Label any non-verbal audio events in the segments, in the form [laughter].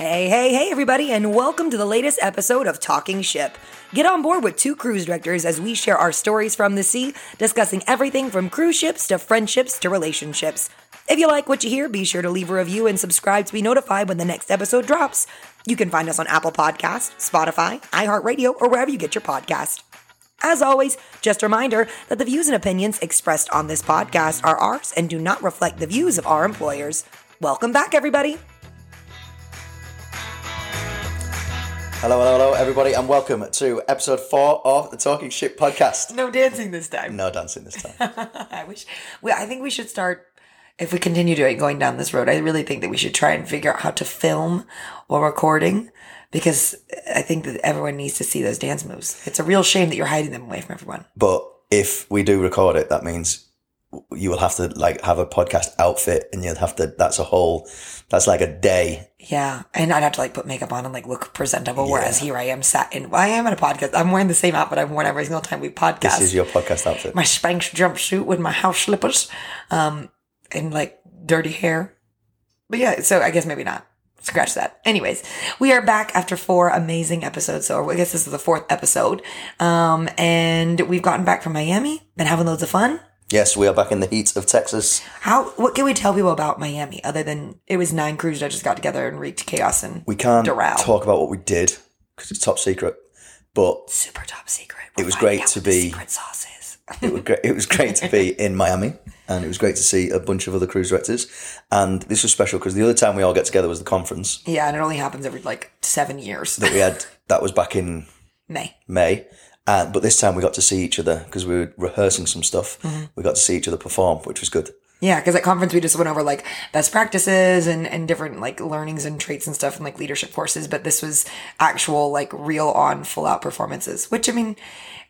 Hey, hey, hey, everybody, and welcome to the latest episode of Talking Ship. Get on board with two cruise directors as we share our stories from the sea, discussing everything from cruise ships to friendships to relationships. If you like what you hear, be sure to leave a review and subscribe to be notified when the next episode drops. You can find us on Apple Podcasts, Spotify, iHeartRadio, or wherever you get your podcast. As always, just a reminder that the views and opinions expressed on this podcast are ours and do not reflect the views of our employers. Welcome back, everybody. Hello, hello, hello, everybody, and welcome to episode four of the Talking Ship podcast. No dancing this time. No dancing this time. [laughs] I wish. We, I think we should start. If we continue doing going down this road, I really think that we should try and figure out how to film while recording, because I think that everyone needs to see those dance moves. It's a real shame that you're hiding them away from everyone. But if we do record it, that means you will have to like have a podcast outfit, and you'll have to. That's a whole. That's like a day. Yeah, and I'd have to like put makeup on and like look presentable. Whereas here I am sat in. Well, I am in a podcast. I'm wearing the same outfit I've worn every single time we podcast. This is your podcast outfit. my Spanx jumpsuit with my house slippers, um, and like dirty hair. But yeah, so I guess maybe not. Scratch that. Anyways, we are back after four amazing episodes. So I guess this is the fourth episode. Um, and we've gotten back from Miami, been having loads of fun. Yes, we are back in the heat of Texas. How, what can we tell people about Miami other than it was nine crews that just got together and wreaked chaos and We can't Doral. talk about what we did because it's top secret. But super top secret. It was great to be- secret sauces. [laughs] it was great. It was great to be in Miami, and it was great to see a bunch of other cruise directors. And this was special because the other time we all get together was the conference yeah, and it only happens every like seven years. that we had. That was back in [laughs] May. May. And, but this time we got to see each other because we were rehearsing some stuff. We got to see each other perform, which was good. Yeah, because at conference we just went over like best practices and, and different like learnings and traits and stuff and like leadership courses. But this was actual like real on full out performances, which I mean,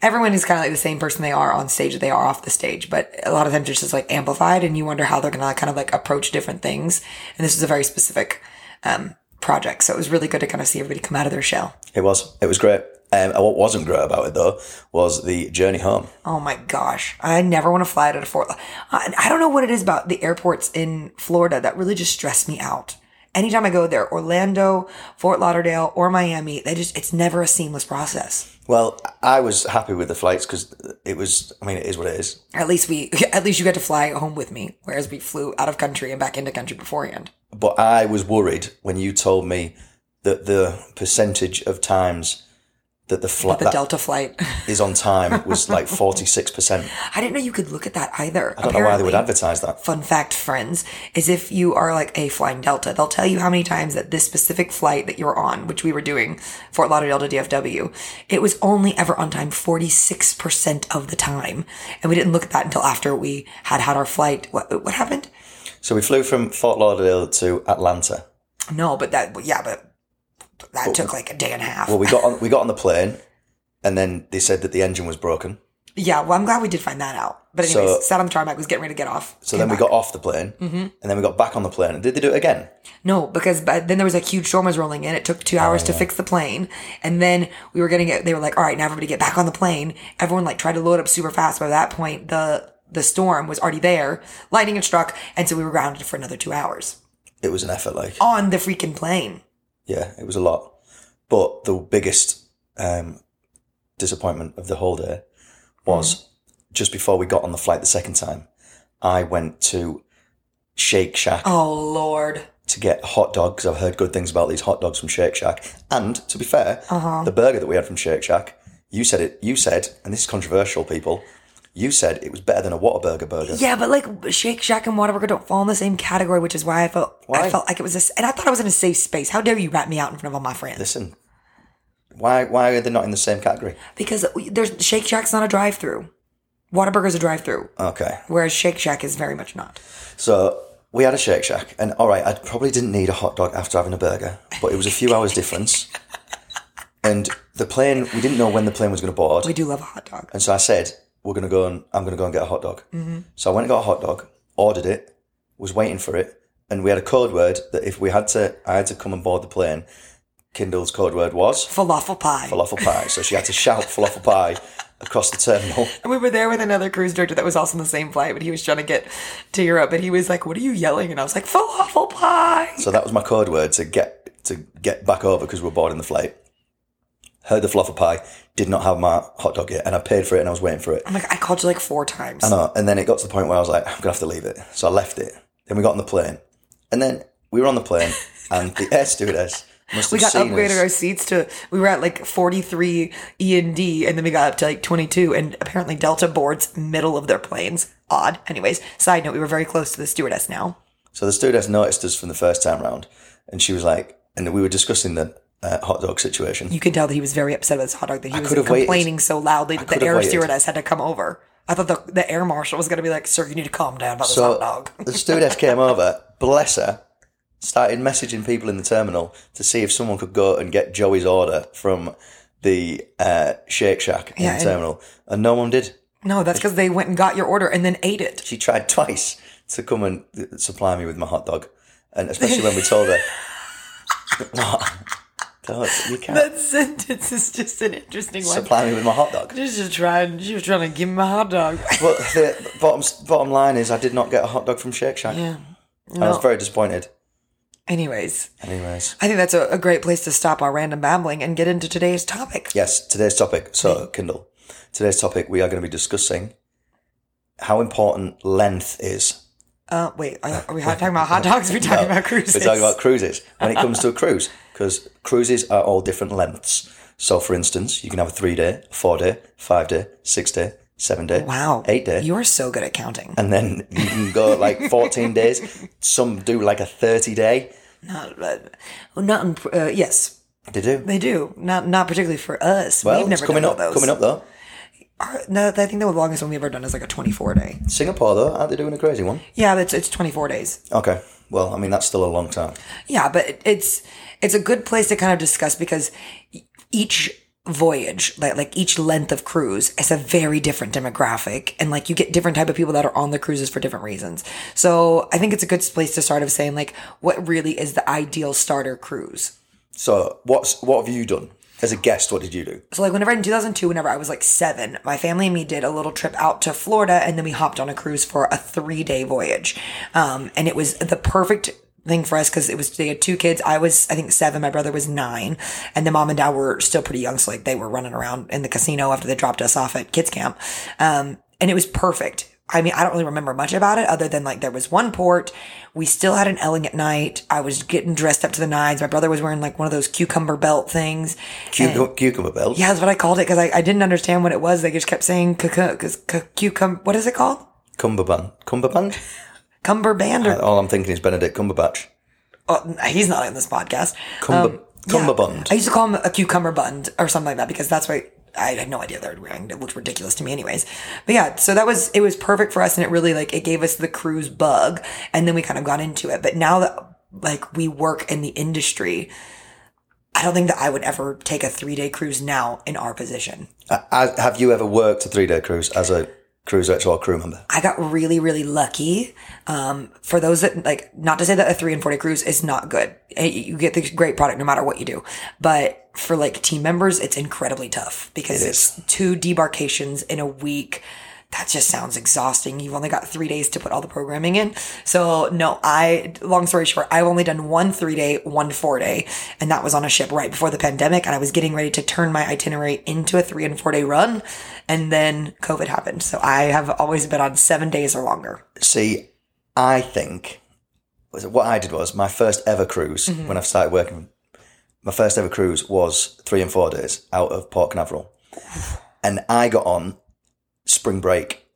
everyone is kind of like the same person they are on stage that they are off the stage. But a lot of times it's just like amplified and you wonder how they're going to kind of like approach different things. And this was a very specific um, project. So it was really good to kind of see everybody come out of their shell. It was. It was great. Um, and what wasn't great about it though was the journey home. Oh my gosh. I never want to fly out of Fort. I, I don't know what it is about the airports in Florida that really just stress me out. Anytime I go there, Orlando, Fort Lauderdale, or Miami, they just, it's never a seamless process. Well, I was happy with the flights because it was. I mean, it is what it is. At least we, [laughs] at least you got to fly home with me, whereas we flew out of country and back into country beforehand. But I was worried when you told me that the percentage of times that the flight The Delta flight. is on time [laughs] was like forty six percent. I didn't know you could look at that either. I don't know why they would advertise that. fun fact, friends, is if you are like a flying Delta, they'll tell you how many times that this specific flight that you're on, which we were doing, Fort Lauderdale to DFW, it was only ever on time 46% of the time. And we didn't look at that until after we had had our flight. What, what happened? So we flew from Fort Lauderdale to Atlanta. No, but that, yeah, but that took like a day and a half. Well, we got on we got on the [laughs] plane, and then they said that the engine was broken. yeah, well, I'm glad we did find that out. But anyways, So- sat on the tarmac, was getting ready to get off. So then we got off the plane, mm-hmm. and then we got back on the plane. And did they do it again? No, because but then there was a huge storm was rolling in. It took two hours to oh. fix the plane, and then we were getting it. They were like, "All right, now everybody get back on the plane." Everyone like tried to load up super fast. By that point, the the storm was already there. Lightning had struck, and so we were grounded for another two hours It was an effort, like on the freaking plane. Yeah, it was a lot. But the biggest um, disappointment of the whole day was just before we got on the flight the second time. I went to Shake Shack Oh Lord! to get hot dogs. I've heard good things about these hot dogs from Shake Shack. And to be fair, the burger that we had from Shake Shack, you said it. You said, and this is controversial, people. You said it was better than a Whataburger burger. Yeah, but like Shake Shack and Whataburger don't fall in the same category, which is why I felt I felt like it was a, and I thought I was in a safe space. How dare you rat me out in front of all my friends? Listen, why why are they not in the same category? Because there's Shake Shack's not a drive-through. Whataburger's a drive-through. Okay, Whereas Shake Shack is very much not. so we had a Shake Shack, and all right, I probably didn't need a hot dog after having a burger, but it was a few hours difference. [laughs] And the plane, we didn't know when the plane was going to board. We do love a hot dog. And so I said, we're going to go and I'm going to go and get a hot dog. Mm-hmm. So I went and got a hot dog, ordered it, was waiting for it. And we had a code word that if we had to, I had to come and board the plane. Kyndall's code word was Falafel pie. falafel pie. So she had to shout [laughs] falafel pie across the terminal. And we were there with another cruise director that was also on the same flight, but he was trying to get to Europe. But he was like, What are you yelling? And I was like, Falafel pie. So that was my code word to get to get back over because we were bored in the flight. Heard the fluffer pie, did not have my hot dog yet, and I paid for it and I was waiting for it. I'm like, I called you like four times. I know. And then it got to the point where I was like, I'm gonna have to leave it. So I left it. Then we got on the plane, and then we were on the plane, [laughs] and the air stewardess must have we got seen upgraded us. our seats to we were at like 43 E and D and then we got up to like 22 and apparently Delta boards middle of their planes. Odd. Anyways, side note, we were very close to the stewardess now. So the stewardess noticed us from the first time round, and she was like, and we were discussing the uh, hot dog situation. You could tell that he was very upset with his hot dog that he was could have waited. complaining so loudly that the air waited. stewardess had to come over. I thought the, the air marshal was going to be like, "Sir, you need to calm down about this hot dog." [laughs] the stewardess came over, bless her, started messaging people in the terminal to see if someone could go and get Joey's order from the uh, Shake Shack in Yeah, the terminal, and no one did. No, that's because they went and got your order and then ate it. She tried twice to come and supply me with my hot dog, and especially when we told her, [laughs] "What? Don't, you [laughs] can't That sentence is just an interesting one. supply me with my hot dog." She was just trying. She was trying to give me a hot dog. [laughs] But the bottom bottom line is, I did not get a hot dog from Shake Shack. yeah. I was very disappointed. Anyways, Anyways, I think that's a, a great place to stop our random babbling and get into today's topic. yes, today's topic. So, Kyndall, today's topic we are going to be discussing how important length is. Uh, wait, are are we [laughs] talking about hot dogs? Are we talking about cruises? We're talking about cruises when it comes to a cruise because cruises are all different lengths. So, for instance, you can have a three day, four day, five day, six day, seven day, Wow, eight day, You are so good at counting. and then you can go like fourteen days. Some do like a thirty day. Not, uh, not in, uh, yes, They do. they do. Not not particularly for us. Well, We've never it's coming done up. those. Coming up though. Our- no, I think the longest one we've ever done is like a twenty-four day. Singapore though, aren't they doing a crazy one? Yeah, that's it's twenty-four days. Okay. Well, I mean that's still a long time. Yeah, but it's it's a good place to kind of discuss because each voyage, like like each length of cruise, is a very different demographic, and like you get different type of people that are on the cruises for different reasons. So I think it's a good place to start of saying like what really is the ideal starter cruise. So, what's what have you done as a guest? What did you do? So like whenever in 2002, whenever I was like seven, my family and me did a little trip out to Florida, and then we hopped on a cruise for a three day voyage, um, and it was the perfect thing for us because it was they had two kids. I was I think seven, my brother was nine, and the mom and dad were still pretty young, so like they were running around in the casino after they dropped us off at kids camp, um, and it was perfect. I mean, I don't really remember much about it other than like there was one port. We still had an elegant night. I was getting dressed up to the nines. My brother was wearing like one of those cucumber belt things. Cucumber, cucumber belt. Yeah, that's what I called it because I, I didn't understand what it was. They just kept saying cucumber. What is it called? Cumberbund. Cumberbund? [laughs] Cumberband or All I'm thinking is Benedict Cumberbatch. oh, he's not in this podcast. Cumber, Um, yeah. I used to call him a cucumber bund or something like that because that's what I had no idea they were wearing. It looked ridiculous to me, anyways. But yeah, so that was it was perfect for us, and it really like it gave us the cruise bug, and then we kind of got into it. But now that like we work in the industry. I don't think that I would ever take a three day cruise now in our position. Uh, have you ever worked a three day cruise as a cruiser or crew member? I got really, really lucky. Um, for those that like, not to say that a three and four day cruise is not good. You get the great product no matter what you do. But for like team members, it's incredibly tough because It it's two debarkations in a week. That just sounds exhausting. You've only got three days to put all the programming in. So no, I, long story short, I've only done one three day, one four day, and that was on a ship right before the pandemic. And I was getting ready to turn my itinerary into a three and four day run. And then COVID happened. So I have always been on seven days or longer. See, I think was it- what I did was my first ever cruise Mm-hmm. when I started working. My first ever cruise was three and four days out of Port Canaveral, and I got on spring break,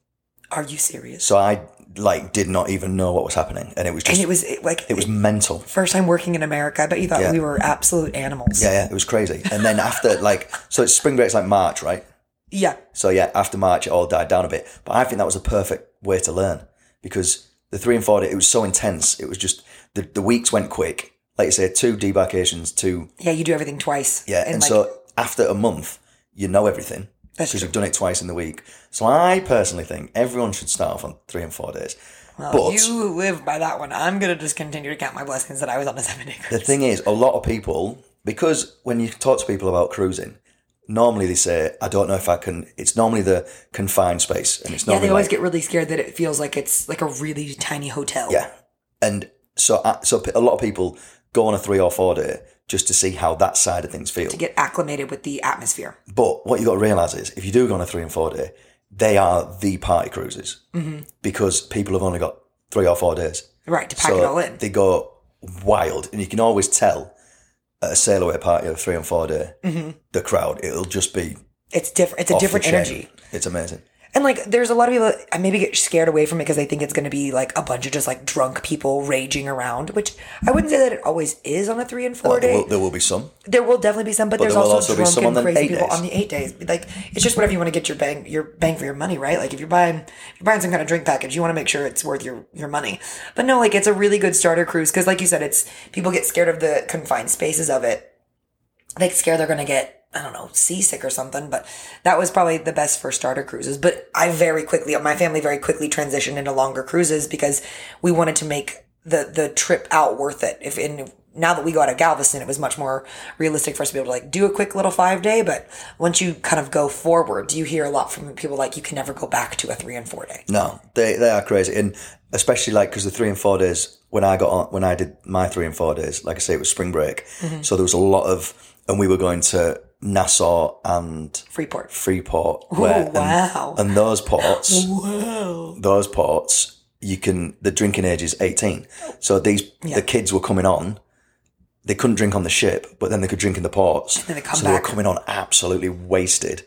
Are you serious? so I like did not even know what was happening, and it was just And it was it, like it was mental. first time working in America. I bet you thought Yeah. we were absolute animals. Yeah, yeah, it was crazy. And then [laughs] after like, so it's spring break's like March, right? Yeah. So yeah, after March, it all died down a bit. But I think that was a perfect way to learn because the three and four, day, it was so intense. It was just the, the weeks went quick. Like you say, two debarkations, two Yeah, you do everything twice. yeah, and, like, so after a month, you know everything because you've done it twice in the week. So I personally think everyone should start off on three and four days. but you live by that one. I'm gonna just continue to count my blessings that I was on a [laughs] seven day the thing is, a lot of people because when you talk to people about cruising. Normally they say, I don't know if I can, it's normally the confined space and it's Yeah, they always like, get really scared that it feels like it's like a really tiny hotel. Yeah, and so uh, so a lot of people go on a three or four day just to see how that side of things feel. to get acclimated with the atmosphere. But what you've got to realize is, if you do go on a three and four day, they are the party cruises Mm-hmm. because people have only got three or four days. Right, to pack it all in. They go wild, and you can always tell at a sail away party of three and four day, Mm-hmm. the crowd it'll just be It's different. It's a different energy. It's amazing. And like, there's a lot of people that uh, maybe get scared away from it because they think it's going to be like a bunch of just like drunk people raging around, which I wouldn't say that it always is on a three and four There day. will, there will be some. There will definitely be some, but, there's there will also, also be some drunken, on the crazy people days. on the eight days. Like, it's just whatever you want to get your bang, your bang for your money, right? Like, if you're buying, if you're buying some kind of drink package, you want to make sure it's worth your your money. But no, like, it's a really good starter cruise because, like you said, it's people get scared of the confined spaces of it. They get scared they're gonna get I don't know seasick or something. But that was probably the best for starter cruises. But I very quickly, my family very quickly transitioned into longer cruises because we wanted to make the the trip out worth it. If in now that we go out of Galveston, it was much more realistic for us to be able to like do a quick little five day. But once you kind of go forward, do you hear a lot from people like you can never go back to a three and four day. No, they they are crazy, and especially like because the three and four days when I got on when I did my three and four days, like I say, it was spring break, Mm-hmm. so there was a lot of, and we were going to Nassau and Freeport. Freeport, where, and- wow. and, those ports, Wow. those ports, you can the drinking age is eighteen, so these the kids were coming on. They couldn't drink on the ship, but then they could drink in the ports. then they come so they were coming on absolutely wasted.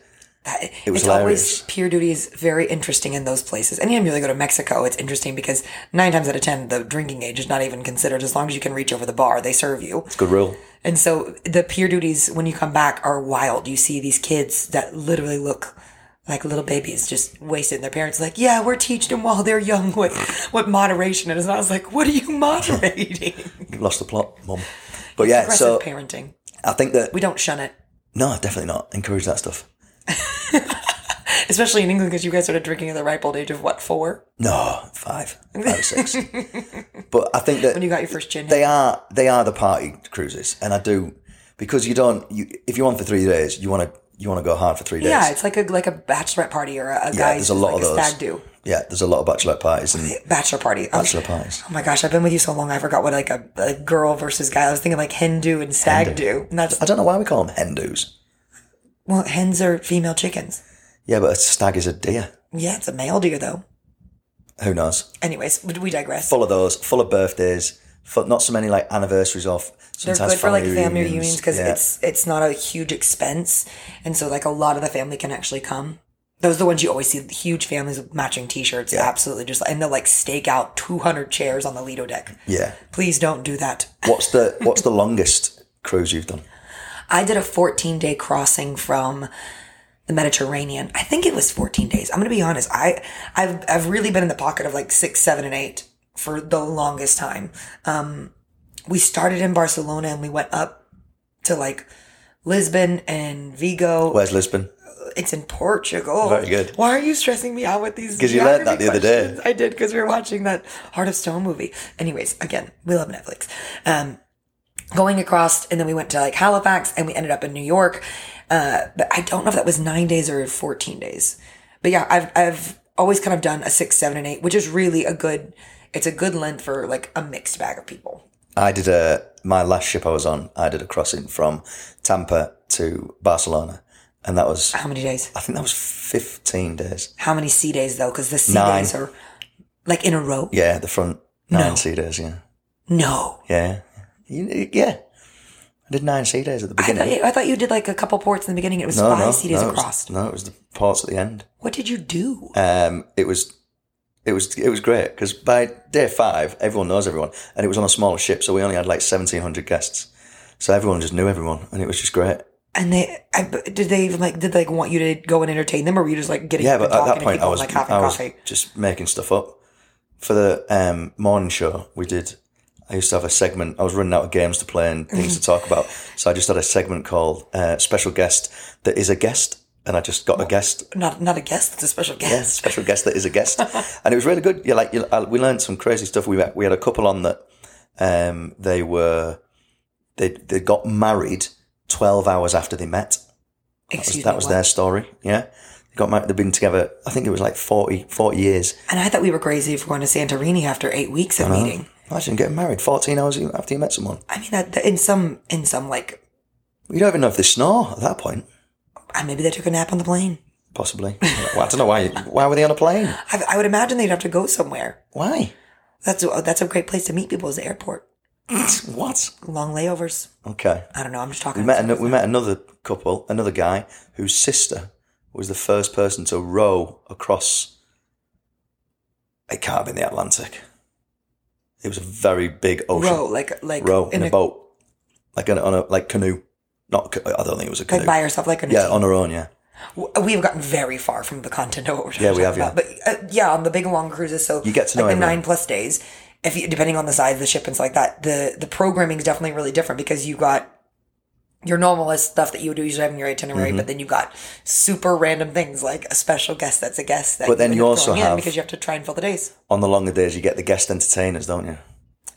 It was it's hilarious. always pier duty is very interesting in those places. Anytime you really go to Mexico, it's interesting because nine times out of ten, the drinking age is not even considered. As long as you can reach over the bar, they serve you. It's a good rule. And so the pier duties, when you come back, are wild. You see these kids that literally look like little babies, just wasted. And their parents are like, "Yeah, we're teaching them while they're young what what moderation is." And I was like, "What are you [laughs] moderating?" you Lost the plot, mom. But yeah, so parenting. I think that We don't shun it, no, definitely not encourage that stuff. [laughs] especially in England because you guys started drinking at the ripe old age of what four? No, five, five or six. [laughs] but I think that When you got your first gin. they are they are the party cruises, and I do because you don't you if you're on for three days, you want to you want to go hard for three days. Yeah, it's like a like a bachelorette party or a, a Yeah, guy's there's a lot like of those. stag do Yeah, there's a lot of bachelor parties and [laughs] bachelor party. Bachelor parties. oh my gosh, I've been with you so long, I forgot what like a, a girl versus guy. I was thinking like hen do and stag do, and that's I don't know why we call them hen dos. Well, hens are female chickens. Yeah, but a stag is a deer. Yeah, it's a male deer though. Who knows? Anyways, we we digress. Full of those, full of birthdays. Full, not so many like anniversaries off. They're good for like family reunions because Yeah. it's it's not a huge expense, and so like a lot of the family can actually come. Those are the ones you always see huge families with matching T-shirts. Absolutely, just and they'll like stake out two hundred chairs on the Lido deck. yeah. Please don't do that. What's the [laughs] what's the longest cruise you've done? I did a 14 day crossing from the Mediterranean. I think it was 14 days. I'm going to be honest. I, I've, I've really been in the pocket of like six, seven, and eight for the longest time. Um, we started in Barcelona and we went up to like Lisbon and Vigo. Where's Lisbon? It's in Portugal. Very good. Why are you stressing me out with these? 'Cause you learned that the other day. questions? I did because we were watching that Heart of Stone movie. Anyways, again, we love Netflix. Um, going across, and then we went to like Halifax, and we ended up in New York. Uh, but I don't know if that was nine days or fourteen days. But yeah, I've I've always kind of done a six, seven, and eight, which is really a good. It's a good length for like a mixed bag of people. I did a my last ship I was on. I did a crossing from Tampa to Barcelona, and that was How many days? I think that was fifteen days. How many sea days though? Because the sea Nine. days are like in a row. Yeah, the front nine No. sea days. Yeah, No. yeah, You- yeah. I did nine sea days at the I beginning. thought, I thought you did like a couple ports in the beginning. It was no, five no, sea days no, across. no, it was the ports at the end. What did you do? Um, it was, it was, it was great because by day five, everyone knows everyone, and it was on a smaller ship, so we only had like seventeen hundred guests, so everyone just knew everyone, and it was just great. And they I, did they even like did they like want you to go and entertain them, or were you just like getting Yeah, but at that point, people I was, like I was coffee? just making stuff up for the um, morning show. We did. I used to have a segment. I was running out of games to play and things to talk about, so I just had a segment called uh, "Special Guest That Is a Guest," and I just got a guest Not not a guest, it's a special yeah, guest. special guest that is a guest, [laughs] and it was really good. Yeah, like you, we learned some crazy stuff. We had- we had a couple on that. Um, they were they they got married twelve hours after they met. That was, that me. was what? their story. Yeah, they got married. They've been together. I think it was like 40, 40 years. And I thought we were crazy for going to Santorini after eight weeks of meeting. Imagine getting married 14 hours after you met someone. I mean, in some in some like You don't even know if they snore at that point, uh, maybe they took a nap on the plane. possibly. well, I don't know why. Why were they on a plane? [laughs] I, I would imagine they'd have to go somewhere. Why? That's a- that's a great place to meet people is the airport. [laughs] What? Long layovers. Okay. I don't know. I'm just talking. We met, an- we met another couple, another guy whose sister was the first person to row across. It can't have been the Atlantic. It was a very big ocean. row like like row in, a, boat, like on a, on a like canoe. Not, I don't think it was a canoe. like by yourself like a yeah, on her own. Yeah, We've gotten very far from the content of [laughs] what we're Yeah, we talking have, yeah. about. But uh, yeah, on the big long cruises, so You get to know like the nine plus days. If you, depending on the size of the ship and stuff like that, the the programming is definitely really different because you got your normalist stuff that you would do usually have in your itinerary, Mm-hmm. but then you've got super random things like a special guest that's a guest. That But then you also have- because you have to try and fill the days. on the longer days you get the guest entertainers, don't you?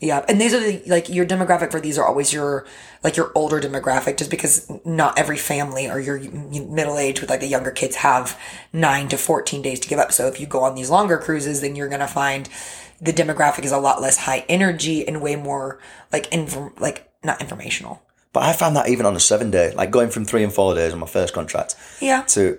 Yeah, and these are the like your demographic for these are always your like your older demographic, just because not every family or your middle age with like the younger kids have nine to fourteen days to give up. So if you go on these longer cruises, then you're gonna find the demographic is a lot less high energy and way more like inform like not informational. But I found that even on a seven day, like going from three and four days on my first contract Yeah, to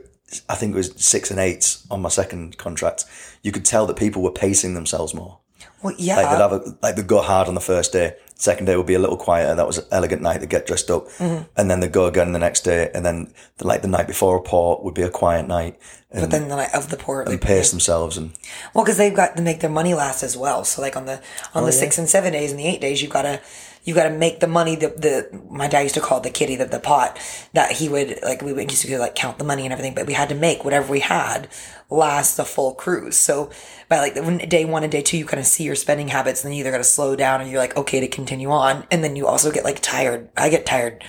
I think it was six and eight on my second contract, you could tell that people were pacing themselves more. well, yeah, Like they'd have a, like they'd go hard on the first day. Second day would be a little quieter. That was an elegant night. They'd get dressed up, Mm-hmm. and then they'd go again the next day. And then the, like the night before a port would be a quiet night, but then the night of the port, and pace themselves. And Well, because they've got to make their money last as well. So like on the on the yeah. six and seven days and the eight days, you've gotta you gotta make the money. The the my dad used to call it the kitty, the, the pot that he would like. We would used to like count the money and everything, but we had to make whatever we had last the full cruise. So by like when day one and day two, you kind of see your spending habits, and then you either got to slow down or you're like okay to continue on, and then you also get like tired. I get tired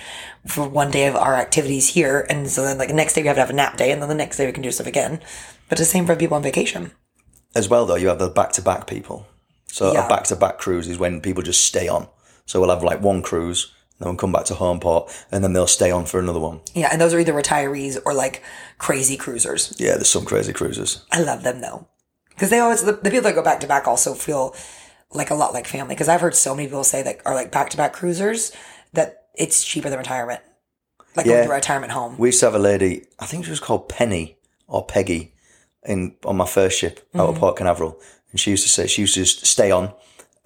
for one day of our activities here, and so then like the next day we have to have a nap day, and then the next day we can do stuff again. But the same for people on vacation. as well, though, you have the back to back people. So Yeah. a back to back cruise is when people just stay on. So we'll have like one cruise, then we'll come back to home port, and then they'll stay on for another one. Yeah, and those are either retirees or like crazy cruisers. Yeah, there's some crazy cruisers. I love them though, because they always the, the people that go back to back also feel like a lot like family. Because I've heard so many people say that are like back to back cruisers that it's cheaper than retirement, like going Yeah. to a retirement home. We used to have a lady, I think she was called Penny or Peggy, in on my first ship out Mm-hmm. of Port Canaveral, and she used to say she used to just stay on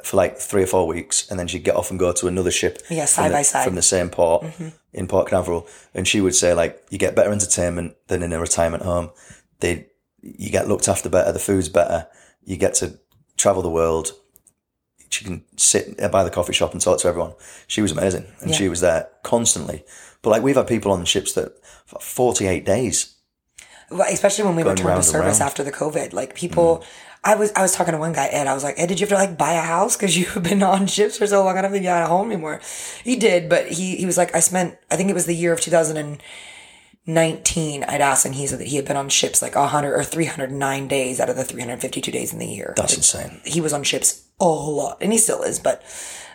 for like three or four weeks, and then she'd get off and go to another ship. Yeah, side the- by side. Mm-hmm. from the same port in Port Canaveral, and she would say like you get better entertainment than in a retirement home. They you get looked after better, the food's better, you get to travel the world. She can sit by the coffee shop and talk to everyone. She was amazing, and Yeah. she was there constantly. But like we've had people on ships that for forty eight days. Well, especially when we returned to service round. after the COVID, like people. I was I was talking to one guy Ed. I was like, Ed, did you have to like buy a house because you've [laughs] been on ships for so long? I don't think you're at home anymore. He did, but he he was like, I spent. I think it was the year of 2019. I'd asked, and he said that he had been on ships like 100 or 309 days out of the 352 days in the year. That's Like, insane. he was on ships a lot, and he still is. But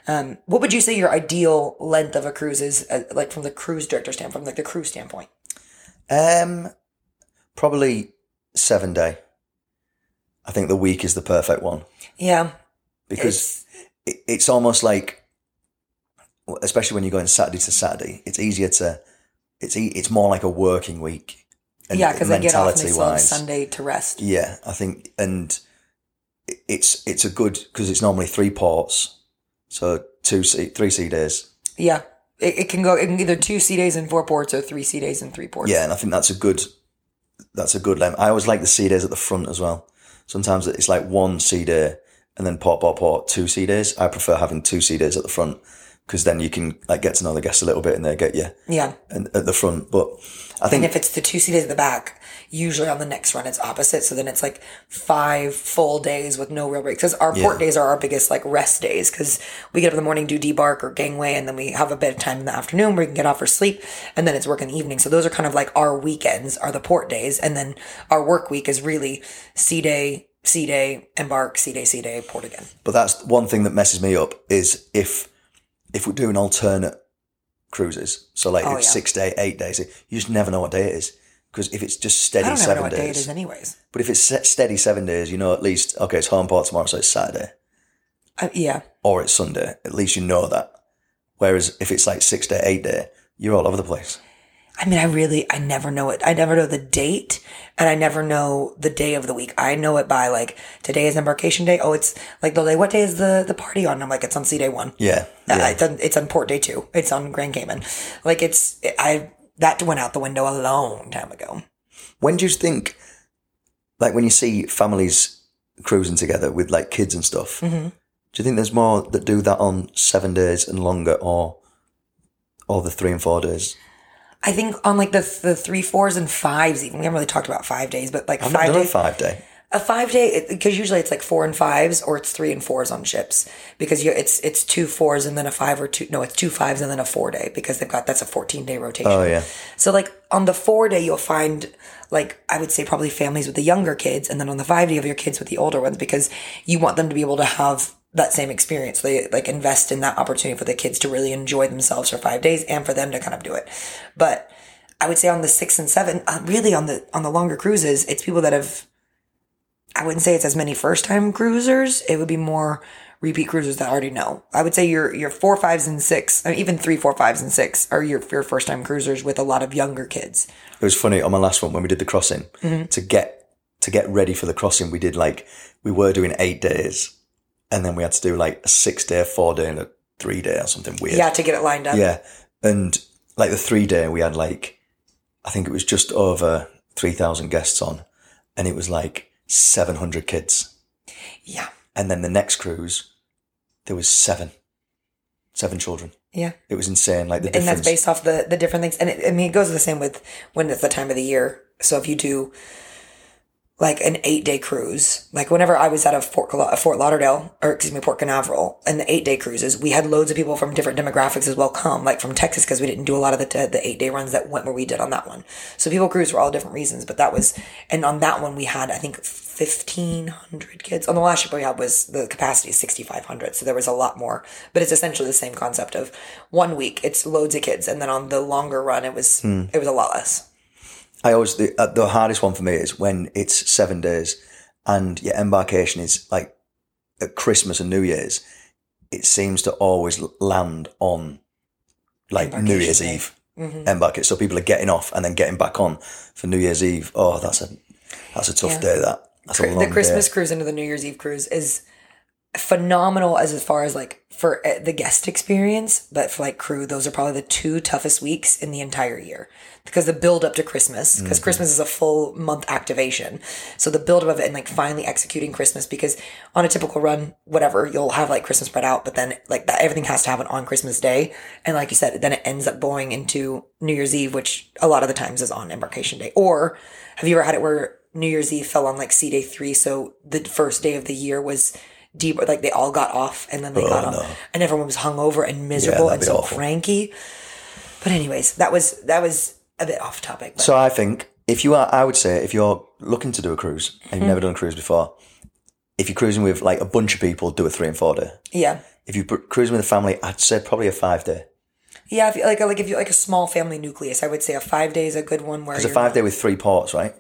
um, what would you say your ideal length of a cruise is, uh, like from the cruise director standpoint, from like the cruise standpoint? Um, probably seven day. I think the week is the perfect one Yeah, because it, it's almost like, especially when you're going Saturday to Saturday, it's easier to, it's it's more like a working week. and yeah, because they get off and they mentality still have wise. Sunday to rest. Yeah, I think, and it's it's a good because it's normally three ports, so two sea, three sea days. Yeah. It, it can go, it can either two sea days and four ports or three sea days and three ports. Yeah, and I think that's a good that's a good length. I always like the sea days at the front as well. Sometimes it's like one day and then port port port two days. I prefer having two days at the front because then you can like get to know the guests a little bit and they get you Yeah. and, at the front. But I And think if it's the two sea days at the back, usually on the next run it's opposite. So then it's like five full days with no real breaks. Because our port days are our biggest like rest days because we get up in the morning, do debark or gangway, and then we have a bit of time in the afternoon where we can get off for sleep, and then it's work in the evening. So those are kind of like our weekends are the port days, and then our work week is really sea day, sea day, embark, sea day, sea day, port again. But that's one thing that messes me up is if if we're doing alternate cruises, so like Oh, it's yeah. six day, eight days, you just never know what day it is. Because if it's just I steady don't ever know seven what day it days, anyways. but if it's steady seven days, you know at least okay, it's home port tomorrow, so it's Saturday. Uh, yeah. or it's Sunday, at least you know that. Whereas if it's like six day, eight day, you're all over the place. I mean, I really, I never know it. I never know the date and I never know the day of the week. I know it by like, today is embarkation day. Oh, it's like, the day. what day is the, the party on? I'm like, it's on sea day one. Yeah. Uh, it's on, it's on port day two. It's on Grand Cayman. Like it's, I, that went out the window a long time ago. When do you think, like when you see families cruising together with like kids and stuff, Mm-hmm. do you think there's more that do that on seven days and longer or, or the three and four days? I think on like the, the three, fours and fives, even we haven't really talked about five days, but like I've not five done a days. five day. A five day because usually it's like four and fives or it's three and fours on ships because you it's it's two fours and then a five or two no it's two fives and then a four day because they've got that's a fourteen day rotation. Oh yeah. So like on the four day you'll find like I would say probably families with the younger kids and then on the five day of your kids with the older ones because you want them to be able to have that same experience. They like invest in that opportunity for the kids to really enjoy themselves for five days and for them to kind of do it. But I would say on the six and seven, uh, really on the on the longer cruises, it's people that have. I wouldn't say it's as many first time cruisers. It would be more repeat cruisers that already know. I would say your your four fives and six, or even three four fives and six, are your your first time cruisers with a lot of younger kids. It was funny on my last one when we did the crossing Mm-hmm. to get to get ready for the crossing. We did like we were doing eight days, and then we had to do like a six day, four day, and a three day or something weird. Yeah, to get it lined up. yeah. And like the three day, we had like I think it was just over three thousand guests on, and it was like seven hundred kids. yeah, And then the next cruise, there was seven, seven children. yeah. It was insane. Like the and that's based off the the different things. And it, I mean, it goes the same with when it's the time of the year. So if you do like an eight day cruise, like whenever I was out of Fort Fort Lauderdale or excuse me Port Canaveral, and the eight day cruises, we had loads of people from different demographics as well come, like from Texas because we didn't do a lot of the the eight day runs that went where we did on that one. So people cruise for all different reasons, but that was and on that one we had I think fifteen hundred kids. On the last ship we had was the capacity is sixty five hundred, so there was a lot more. But it's essentially the same concept of one week it's loads of kids, and then on the longer run it was hmm. it was a lot less. I always the uh, the hardest one for me is when it's seven days and your embarkation is like at Christmas and New Year's. It seems to always land on like New Year's day. Eve embarkation. So people are getting off and then getting back on for New Year's Eve. Oh, that's a that's a tough Yeah. day. That that's a long the Christmas day. cruise into the New Year's Eve cruise is phenomenal as, as far as like for uh, the guest experience, but for like crew, those are probably the two toughest weeks in the entire year because the build up to Christmas, because Christmas is a full month activation. So the build up of it and like finally executing Christmas because on a typical run, whatever, you'll have like Christmas spread out, but then like that everything has to happen on Christmas Day. And like you said, then it ends up going into New Year's Eve, which a lot of the times is on embarkation day. Or have you ever had it where New Year's Eve fell on like sea day three, so the first day of the year was deep. Like they all got off, and then they got on, no. and everyone was hungover and miserable that'd and so awful. cranky. But anyways, that was that was a bit off topic. But So I think if you are, I would say if you're looking to do a cruise and Mm-hmm. you've never done a cruise before, if you're cruising with like a bunch of people, do a three and four day. yeah, If you're cruising with a family, I'd say probably a five day. yeah. If, you- like like if you like a small family nucleus, I would say a five day is a good one. Where It's a five not- day with three ports, right?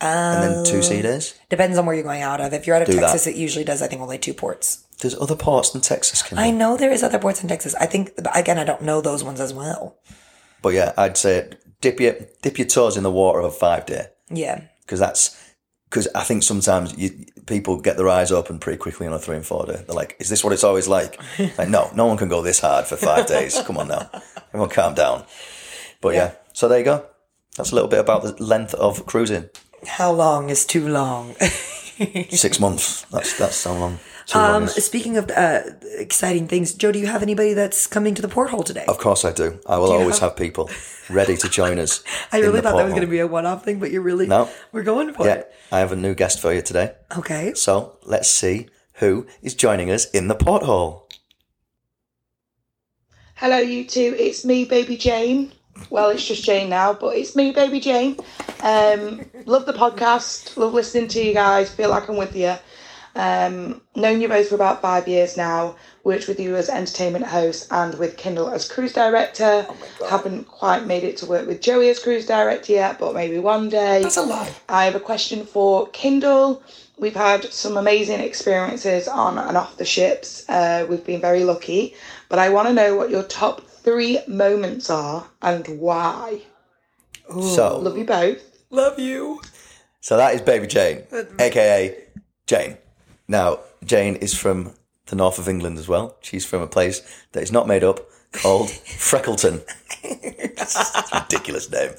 And then two oh. sea days. depends on where you're going out of. If you're out of Do that. Texas, it usually does. I think only two ports. There's other ports in Texas, can I know there is other ports in Texas. I think, again, I don't know those ones as well. But yeah, I'd say dip your dip your toes in the water of a five day Yeah, because that's because I think sometimes you, people get their eyes open pretty quickly on a three and four day. They're like, "Is this what it's always like?" [laughs] like, no, no one can go this hard for five days. Come on now, everyone, calm down. But yeah. so there you go. That's a little bit about the length of cruising. How long is too long? [laughs] Six months. That's that's how long. Too Um, long speaking of uh, exciting things, Joe, do you have anybody that's coming to the porthole today? Of course I do. I will you always have- have people ready to join us. [laughs] I really the thought that was going to be a one-off thing, but you're really No. We're going for Yeah, it. I have a new guest for you today. Okay. So let's see who is joining us in the porthole. Hello, you two. It's me, Baby Jane. Well, it's just Jane now, but it's me, Baby Jane. Um, love the podcast. Love listening to you guys. Feel like I'm with you. Um, known you both for about five years now. Worked with you as entertainment host and with Kyndall as cruise director. Haven't quite made it to work with Joey as cruise director yet, but maybe one day. That's a lie. I have a question for Kyndall. we've had some amazing experiences on and off the ships. Uh, we've been very lucky, but I want to know what your top three moments are and why. So, Love you both. Love you. so that is Baby Jane, aka Jane. Now, Jane is from the north of England as well. She's from a place that is not made up called [laughs] Freckleton. A [laughs] ridiculous name.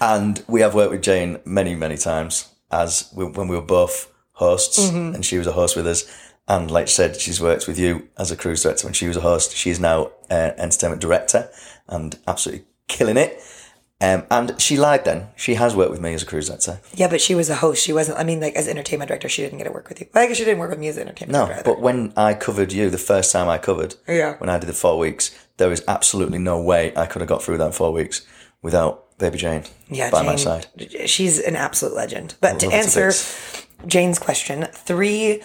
And we have worked with Jane many, many times as we, when we were both hosts, mm-hmm. and she was a host with us. And like I said, she's worked with you as a cruise director when she was a host. She is now an entertainment director and absolutely killing it. Um, and she lied then. She has worked with me as a cruise director. Yeah, but she was a host. She wasn't. I mean, like as entertainment director, she didn't get to work with you. Well, I guess she didn't work with me as entertainment No, director. but when I covered you, the first time I covered, Yeah. when I did the four weeks, there was absolutely no way I could have got through that four weeks without Baby Jane yeah, by Jane, my side. She's an absolute legend. But to her to answer. Jane's question, three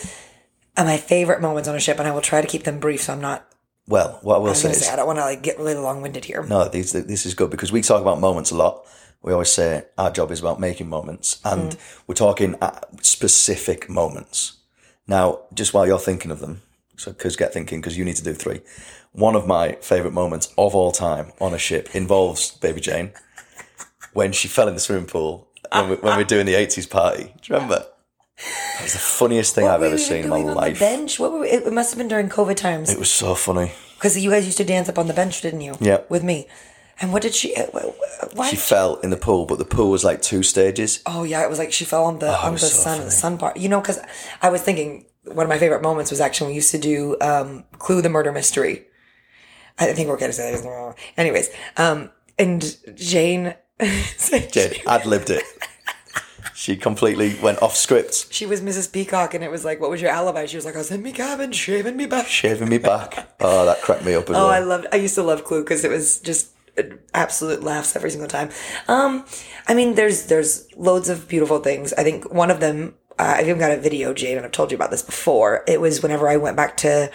of my favorite moments on a ship, and I will try to keep them brief, so I'm not. Well, what I will I say is, say I don't want to like get really long winded here. no, these, this is good because we talk about moments a lot. We always say our job is about making moments, and mm. we're talking at specific moments. Now, just while you're thinking of them, so because get thinking, because you need to do three. One of my favorite moments of all time on a ship involves Baby Jane when she fell in the swimming pool when we, when we were doing the 80s party. Do you remember? That was the funniest thing What I've ever seen in my on life. The bench. What were we, it must have been during COVID times It was so funny. because you guys used to dance up on the bench, didn't you? Yeah. With me. And what did she? uh, wh- wh- Why? She fell in the pool, but the pool was like two stages. Oh yeah, it was like she fell on the on Oh, it the so sun funny. sun part. You know, because I was thinking one of my favorite moments was actually when we used to do um, Clue the Murder Mystery. I think we're gonna say wrong. Anyways, um, and Jane, [laughs] she, ad libbed it. [laughs] She completely went off script, she was Mrs. Peacock, and it was like, what was your alibi? She was like, I was in me cabin, shaving me back. shaving me back. Oh, that cracked me up as Oh, I loved. I used to love Clue because it was just absolute laughs every single time. Um, I mean, there's there's loads of beautiful things. I think one of them. Uh, I've even got a video, Jane, and I've told you about this before. It was whenever I went back to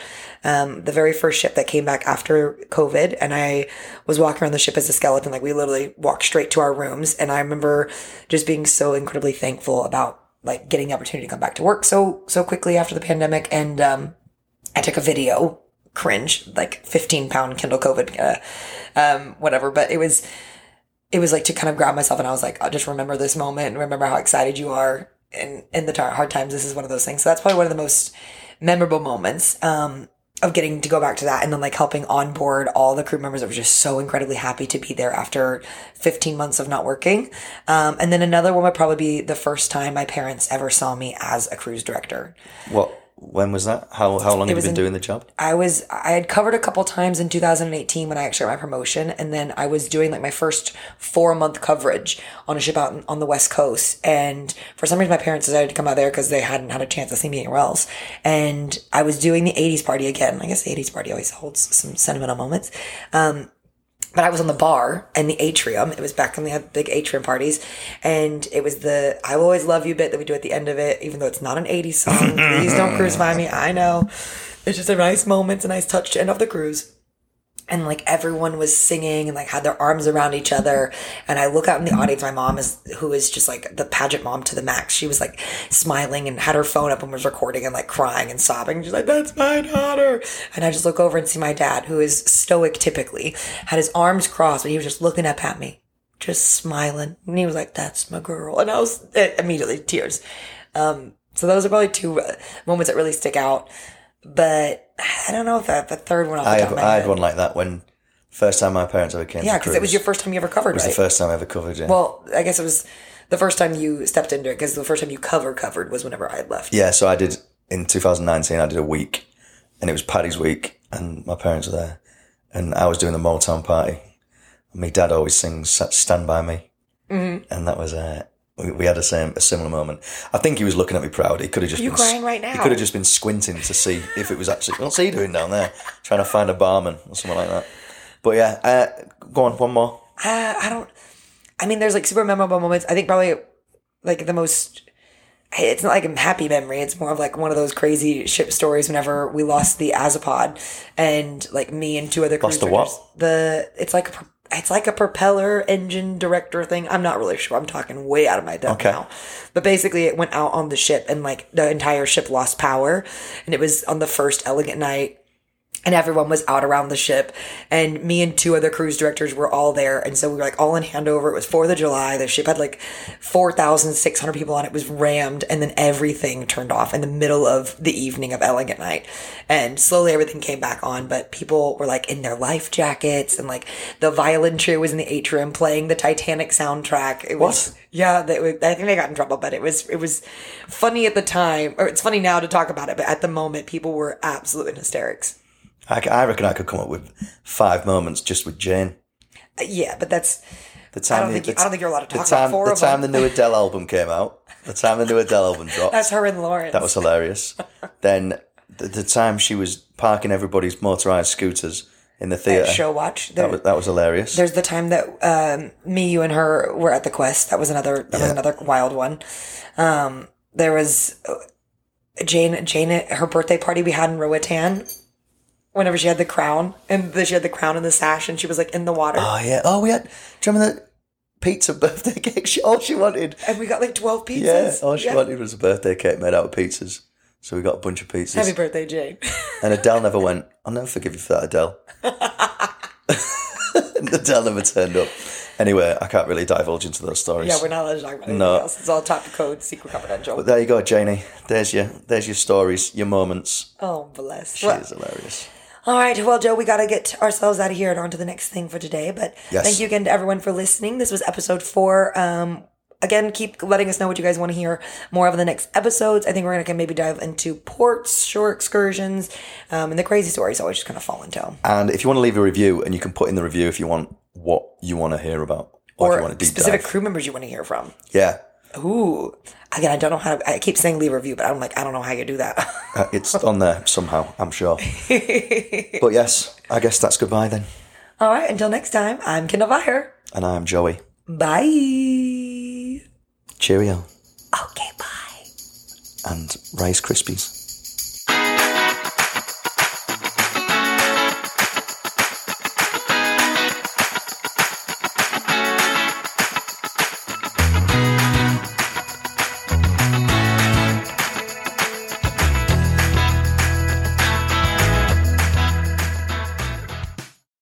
um, the very first ship that came back after COVID, and I was walking around the ship as a skeleton. Like we literally walked straight to our rooms, and I remember just being so incredibly thankful about like getting the opportunity to come back to work so so quickly after the pandemic, and um, I took a video, cringe, like 15 pound Kyndall COVID, uh, um, whatever. But it was, it was like to kind of grab myself and I was like, I'll just remember this moment and remember how excited you are. In the tar- hard times, this is one of those things. So that's probably one of the most memorable moments, um, of getting to go back to that and then like helping onboard all the crew members that were just so incredibly happy to be there after 15 months of not working. Um, and then another one would probably be the first time my parents ever saw me as a cruise director. What? When was that? How how long have you been in- doing the job? I was I had covered a couple times in 2018 when I actually got my promotion, and then I was doing like my first four month coverage on a ship out in- on the west coast. And for some reason, my parents decided to come out there because they hadn't had a chance to see me anywhere else. And I was doing the 80s party again. I guess the 80s party always holds some sentimental moments. Um, but I was on the bar in the atrium. It was back when they had big atrium parties. And it was the I Will Always Love You bit that we do at the end of it, even though it's not an 80s song. [laughs] Please don't crucify me. I know. It's just a nice moment, it's a nice touch to end off the cruise. And like everyone was singing and like had their arms around each other. And I look out in the audience, my mom is, who is just like the pageant mom to the max. She was like smiling and had her phone up and was recording and like crying and sobbing. She's like, that's my daughter. And I just look over and see my dad, who is stoic typically, had his arms crossed, but he was just looking up at me, just smiling. And he was like, that's my girl. And I was eh, immediately tears. Um, so those are probably two uh, moments that really stick out. But I don't know if that the third one off the I top have, of my I had head. one like that when first time my parents ever came. Yeah, because it was your first time you ever covered, It was right? the first time I ever covered. Yeah. well, I guess it was the first time you stepped into it because the first time you cover covered was whenever I had left. yeah, so I did in 2019. I did a week, and it was Paddy's week, and my parents were there, and I was doing the Motown party. My dad always sings "Stand by Me," mm-hmm. and that was uh, we, we had a same a similar moment. I think he was looking at me proud. He could have just You been crying right now? He could have just been squinting to see if it was actually. What's he doing down there? Trying to find a barman or something like that. But yeah, uh, go on one more. Uh, I don't. I mean, there's like super memorable moments. I think probably like the most. It's not like a happy memory. It's more of like one of those crazy ship stories. Whenever we lost the Azipod, and like me and two other Lost the what? The it's like a, it's like a propeller engine director thing. I'm not really sure. I'm talking way out of my depth Okay. now. But basically, it went out on the ship, and like the entire ship lost power. And it was on the first elegant night and everyone was out around the ship and me and two other cruise directors were all there and so we were like all in handover it was 4th of july the ship had like 4600 people on it. it was rammed and then everything turned off in the middle of the evening of elegant night and slowly everything came back on but people were like in their life jackets and like the violin trio was in the atrium playing the titanic soundtrack it was What? yeah, they, I think they got in trouble, but it was it was funny at the time, or it's funny now to talk about it. But at the moment, people were absolute in hysterics. I, I reckon I could come up with five moments just with Jane. Uh, Yeah, but that's The time don't the- think you- the I don't think you're allowed to the talk about time, four the of time them. the new Adele album came out. The time the new Adele album [laughs] dropped. that's her and Lawrence. That was hilarious. [laughs] then the, the time she was parking everybody's motorized scooters in the At theater. show watch. That was that was hilarious. there's the time that um, me, you, and her were at the quest. That was another that was another wild one. Um, there was uh, Jane. Jane, her birthday party we had in Roatan. Whenever she had the crown and the, she had the crown and the sash, and she was like in the water, Oh yeah. Oh, we had. Do you remember that pizza birthday [laughs] cake? She, all she wanted. and we got like twelve pizzas. Yeah. All she Yeah. wanted was a birthday cake made out of pizzas. So we got a bunch of pizzas. Happy birthday, Jane. And Adele never went. I'll never forgive you for that, Adele. [laughs] Adele never turned up. Anyway, I can't really divulge into those stories. yeah, we're not allowed to talk about anything No. else. It's all top code, secret confidential. But there you go, Janie. There's your there's your stories, your moments. oh, bless. She Well, is hilarious. All right, well, Joe, we got to get ourselves out of here and on to the next thing for today. But Yes. thank you again to everyone for listening. This was episode four. Um, again, keep letting us know what you guys want to hear more of in the next episodes. I think we're going to maybe dive into ports, shore excursions, um, and the crazy stories always just kind of fall into. And if you want to leave a review, and you can put in the review if you want what you want to hear about, or, if you Or want a deep specific dive. crew members you want to hear from. Yeah, Ooh. Again, I don't know how to, I keep saying leave a review, but I'm like, I don't know how you do that. uh, it's on there somehow. I'm sure. [laughs] but yes, I guess that's goodbye then. All right, until next time, I'm Kyndall Fire. And I'm Joey. Bye. Cheerio Okay, bye. and Rice Krispies.